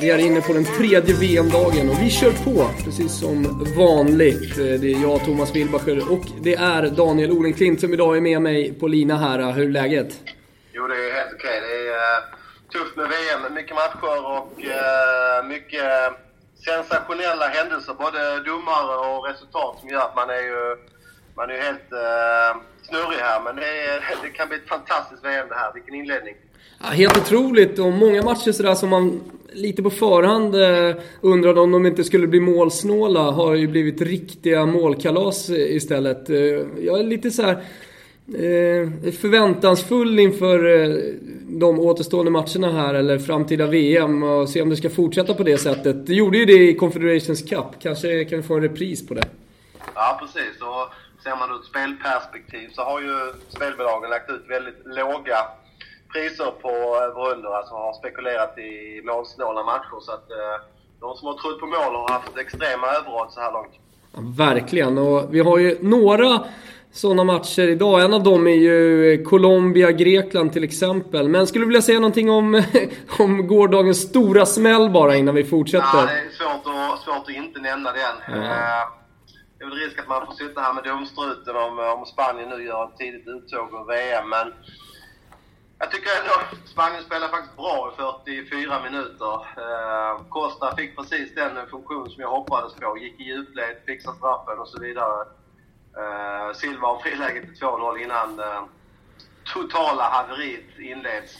Vi är inne på den tredje VM-dagen och vi kör på precis som vanligt. Det är jag, Thomas Wilbacher och det är Daniel Olenklint som idag är med mig på lina här. Hur är läget? Jo, det är helt okej. Det är uh, tufft med VM. Mycket matcher och uh, mycket eh, sensationella händelser. Både domare och resultat som gör att man är ju, man är helt snurrig här. Men det, är, det kan bli ett fantastiskt VM det här. Vilken inledning! Ja, helt otroligt och många matcher sådär som man lite på förhand eh, undrade om de inte skulle bli målsnåla har ju blivit riktiga målkalas istället. Eh, jag är lite så här eh, förväntansfull inför eh, de återstående matcherna här eller framtida VM och se om det ska fortsätta på det sättet. Det gjorde ju det i Confederations Cup. Kanske kan vi få en repris på det. Ja, precis. Och ser man ur ett spelperspektiv så har ju spelbolagen lagt ut väldigt låga priser på över under, alltså har spekulerat i målsnåla matcher. Så att eh, de som har trott på mål har haft extrema överodds så här långt. Ja, verkligen, och vi har ju några sådana matcher idag. En av dem är ju Colombia-Grekland till exempel. Men skulle du vilja säga någonting om, om gårdagens stora smäll bara innan vi fortsätter? Ja, det är svårt att, svårt att inte nämna den. Ja. Eh, det är väl risk att man får sitta här med domstruten om, om Spanien nu gör ett tidigt uttåg ur VM. Men jag tycker ändå Spanien spelar faktiskt bra i 44 minuter. Eh, Costa fick precis den funktion som jag hoppades på. Gick i djupled, fixade straffen och så vidare. Eh, Silva har friläget till 2-0 innan eh, totala haveriet inleds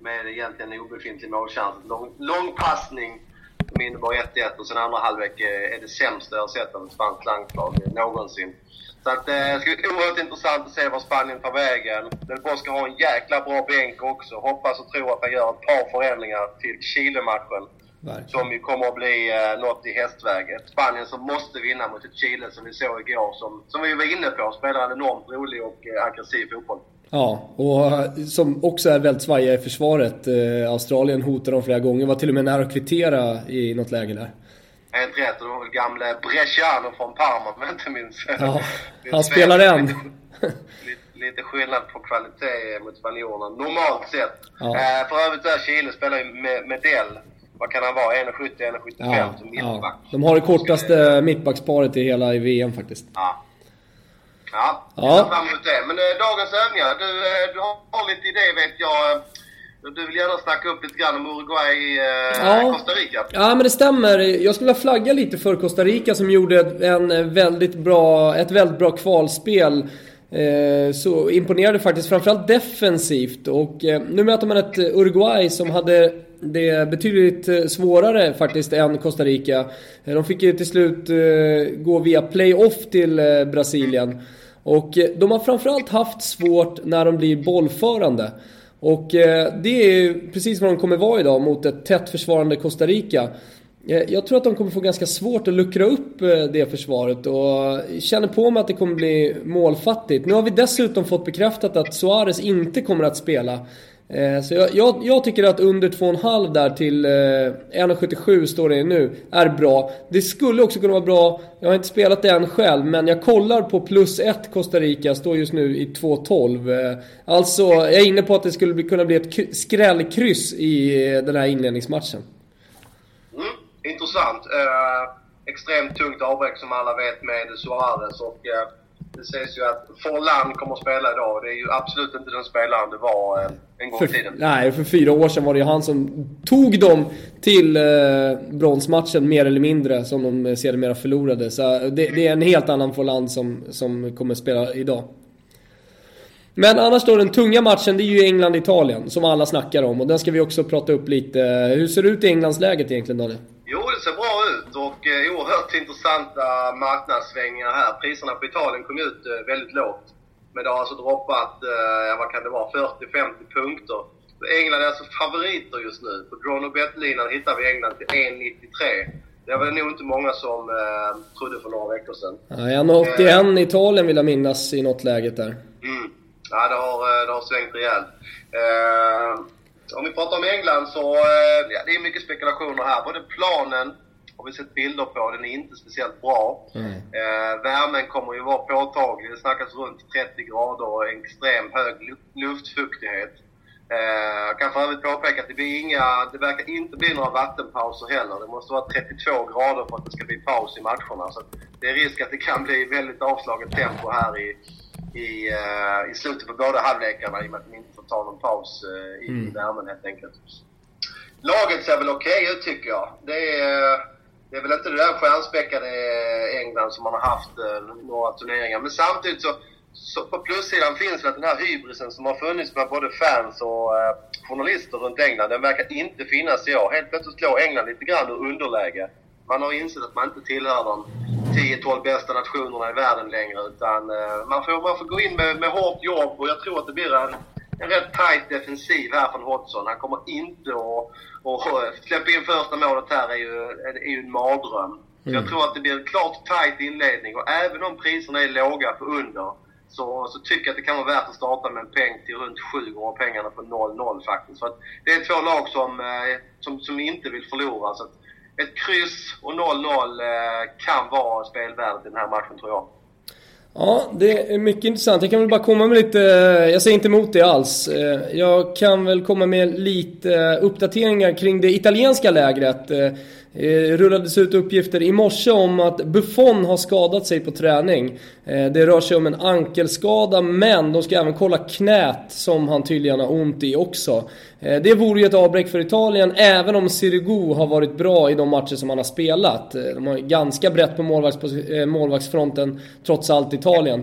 med egentligen obefintlig målchans. Lång, lång passning som innebar 1-1 och sen andra halvlek är det sämsta jag har sett av ett spanskt landslag någonsin. Så att, eh, det ska bli oerhört intressant att se var Spanien tar vägen. Del Bosque har en jäkla bra bänk också. Hoppas och tror att han gör ett par förändringar till Chile-matchen. Som ju kommer att bli eh, något i hästväget. Spanien som måste vinna mot ett Chile som vi såg igår, som, som vi var inne på, spelar en enormt rolig och eh, aggressiv fotboll. Ja, och eh, som också är väldigt svajiga i försvaret. Eh, Australien hotar dem flera gånger, var till och med nära att kvittera i något läge där. Helt rätt. Och det var väl gamle Bresciano från Parma om jag inte minns Ja, han spelar än. Lite, lite skillnad på kvalitet mot spanjorerna, normalt sett. Ja. Eh, för övrigt där Chile spelar ju med Medell. Vad kan han vara? 1,70-1,75 ja, som mittback. Ja. De har det kortaste mittbacksparet i hela i VM faktiskt. Ja. Ja, jag ser fram emot det. Men äh, dagens övningar. Du, äh, du har lite idé vet jag du vill gärna snacka upp lite grann om Uruguay, eh, ja. Costa Rica. Ja, men det stämmer. Jag skulle vilja flagga lite för Costa Rica som gjorde en väldigt bra, ett väldigt bra kvalspel. Eh, så imponerade faktiskt, framförallt defensivt. Och eh, nu möter man ett Uruguay som hade det är betydligt eh, svårare faktiskt än Costa Rica. Eh, de fick ju till slut eh, gå via playoff till Brasilien. Och de har framförallt haft svårt när de blir bollförande. Och det är precis vad de kommer vara idag mot ett tätt försvarande Costa Rica. Jag tror att de kommer få ganska svårt att luckra upp det försvaret och känner på mig att det kommer bli målfattigt. Nu har vi dessutom fått bekräftat att Suarez inte kommer att spela. Eh, så jag, jag, jag, tycker att under 2,5 där till eh, 1,77 står det nu, är bra. Det skulle också kunna vara bra, jag har inte spelat det än själv, men jag kollar på plus 1 Costa Rica, står just nu i 2,12. Eh, alltså, jag är inne på att det skulle kunna bli ett skrällkryss i den här inledningsmatchen. Mm, intressant. Extremt tungt avbräck som alla vet med Suarez och det sägs ju att Forlan kommer att spela idag. Det är ju absolut inte den spelaren det var eh, en gång i tiden. Nej, för fyra år sedan var det ju han som tog dem till eh, bronsmatchen mer eller mindre, som de sedermera förlorade. Så det, det, är en helt annan Forlan som, som kommer att spela idag. Men annars då, den tunga matchen, det är ju England-Italien, som alla snackar om. Och den ska vi också prata upp lite. Hur ser det ut i Englandsläget egentligen, Daniel? Det ser bra ut och eh, oerhört intressanta marknadssvängningar här. Priserna på Italien kom ut eh, väldigt lågt. Men det har alltså droppat, eh, vad kan det vara, 40-50 punkter. England är alltså favoriter just nu. På Drone och Bet-linan hittar vi England till 1,93. Det var nog inte många som eh, trodde för några veckor sedan. Ja, 1,81 i Italien vill jag minnas i något läget där. Mm. Ja, det har, eh, det har svängt rejält. Eh, om vi pratar om England så eh, ja, det är mycket spekulationer här. Både planen har vi sett bilder på, den är inte speciellt bra. Mm. Eh, värmen kommer ju vara påtaglig. Det snackas runt 30 grader och extrem hög luftfuktighet. Eh, jag kan för övrigt påpeka att det, blir inga, det verkar inte bli några vattenpauser heller. Det måste vara 32 grader för att det ska bli paus i matcherna. Så det är risk att det kan bli väldigt avslaget tempo här i, i, uh, i slutet på båda halvlekarna i och med att de inte får ta någon paus uh, i mm. värmen helt enkelt. Laget ser väl okej okay ut tycker jag. Det är, det är väl inte det där stjärnspäckade England som man har haft uh, några turneringar. Men samtidigt så så på plussidan finns väl den här hybrisen som har funnits med både fans och eh, journalister runt England. Den verkar inte finnas i år. Helt plötsligt slår England lite grann ur underläge. Man har insett att man inte tillhör de 10-12 bästa nationerna i världen längre. Utan eh, man, får, man får gå in med, med hårt jobb och jag tror att det blir en, en rätt tight defensiv här från Hodgson. Han kommer inte att... Och, släppa in första målet här är ju, är ju en mardröm. Mm. Jag tror att det blir en klart tight inledning och även om priserna är låga på under så, så tycker jag att det kan vara värt att starta med en peng till runt 7 gånger pengarna på 0-0 faktiskt. För det är två lag som, eh, som, som inte vill förlora. Så ett kryss och 0-0 eh, kan vara spelvärdet i den här matchen tror jag. Ja, det är mycket intressant. Jag kan väl bara komma med lite, eh, jag säger inte emot det alls. Eh, jag kan väl komma med lite uppdateringar kring det italienska lägret. Det eh, rullades ut uppgifter i morse om att Buffon har skadat sig på träning. Eh, det rör sig om en ankelskada men de ska även kolla knät som han tydligen har ont i också. Eh, det vore ju ett avbräck för Italien även om Sirigu har varit bra i de matcher som han har spelat. Eh, de har ganska brett på eh, målvaktsfronten trots allt Italien.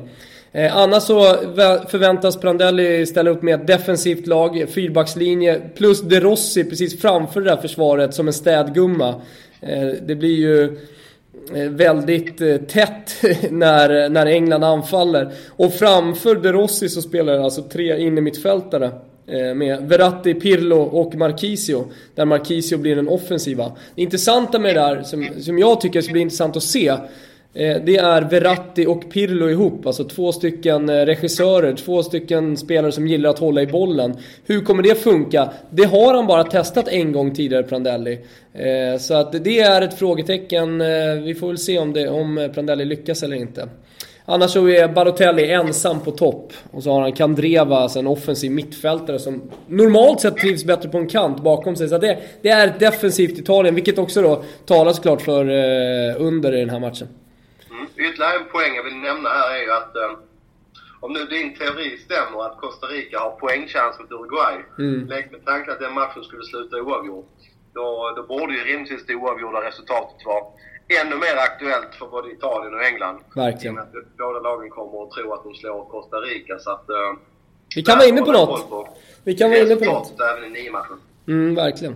Eh, annars så förväntas Prandelli ställa upp med ett defensivt lag, fyrbackslinje, plus De Rossi precis framför det där försvaret som en städgumma. Eh, det blir ju eh, väldigt eh, tätt när, när England anfaller. Och framför De Rossi så spelar alltså tre innermittfältare eh, med Verratti, Pirlo och Marquisio. Där Marquisio blir den offensiva. Det intressanta med det där, som, som jag tycker ska bli intressant att se, Eh, det är Verratti och Pirlo ihop, alltså två stycken eh, regissörer, två stycken spelare som gillar att hålla i bollen. Hur kommer det funka? Det har han bara testat en gång tidigare, Prandelli. Eh, så att det är ett frågetecken. Vi får väl se om, det, om Prandelli lyckas eller inte. Annars så är Barotelli ensam på topp. Och så har han Kandreva, alltså en offensiv mittfältare som normalt sett trivs bättre på en kant bakom sig. Så det, det är ett defensivt Italien, vilket också då talar såklart för under i den här matchen. Ytterligare en poäng jag vill nämna här är ju att eh, om nu din teori stämmer att Costa Rica har poängchans mot Uruguay. Mm. Lek med tanken att den matchen skulle sluta oavgjort. Då, då borde ju rimligtvis det oavgjorda resultatet vara ännu mer aktuellt för både Italien och England. Verkligen. att båda lagen kommer att tro att de slår Costa Rica. Så att, uh, vi kan vara inne på något. På. Vi kan vara inne på något. även i nio matchen. Mm, verkligen.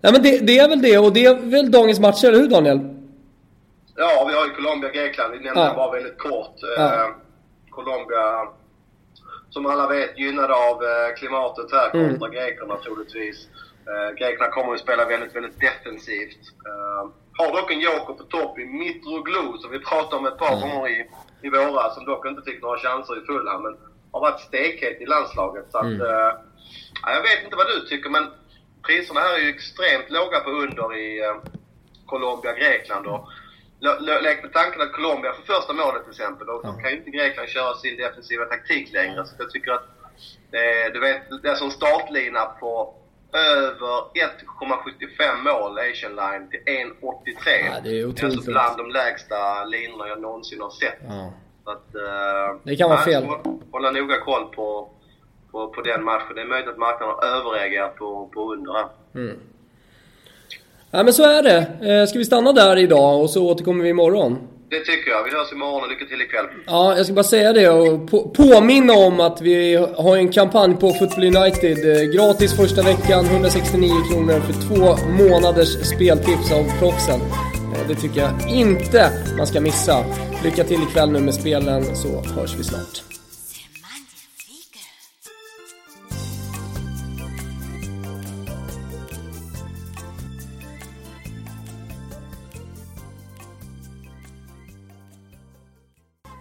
Ja, men det, det, är väl det och det är väl dagens matcher, eller hur Daniel? Ja, vi har ju Colombia Grekland. Vi nämnde ja. bara väldigt kort. Ja. Eh, Colombia, som alla vet, gynnade av eh, klimatet här mm. kontra grekerna troligtvis. Eh, grekerna kommer ju spela väldigt, väldigt defensivt. Har dock en joker på topp i Mitroglou som vi pratade om ett par mm. gånger i, i våras, som dock inte fick några chanser i Fulham, men har varit stekhet i landslaget. Så att, mm. eh, jag vet inte vad du tycker, men priserna här är ju extremt låga på under i Colombia, Grekland. Och, Lek med tanken att Colombia får första målet till exempel. Och då kan ju inte Grekland köra sin defensiva taktik längre. Så jag tycker att det, du vet, det är som startlina på över 1,75 mål Asian line till 1,83. Ja, det är otroligt. Alltså bland de lägsta linorna jag någonsin har sett. Ja. Så att, uh, det kan vara fel. Hålla noga koll på, på, på den matchen. Det är möjligt att marknaden har överreagerat på, på under. Mm. Ja men så är det. Eh, ska vi stanna där idag och så återkommer vi imorgon? Det tycker jag. Vi hörs imorgon och lycka till ikväll. Ja, jag ska bara säga det och på, påminna om att vi har en kampanj på Football United. Eh, gratis första veckan, 169 kronor för två månaders speltips av proffsen. Eh, det tycker jag inte man ska missa. Lycka till ikväll nu med spelen så hörs vi snart.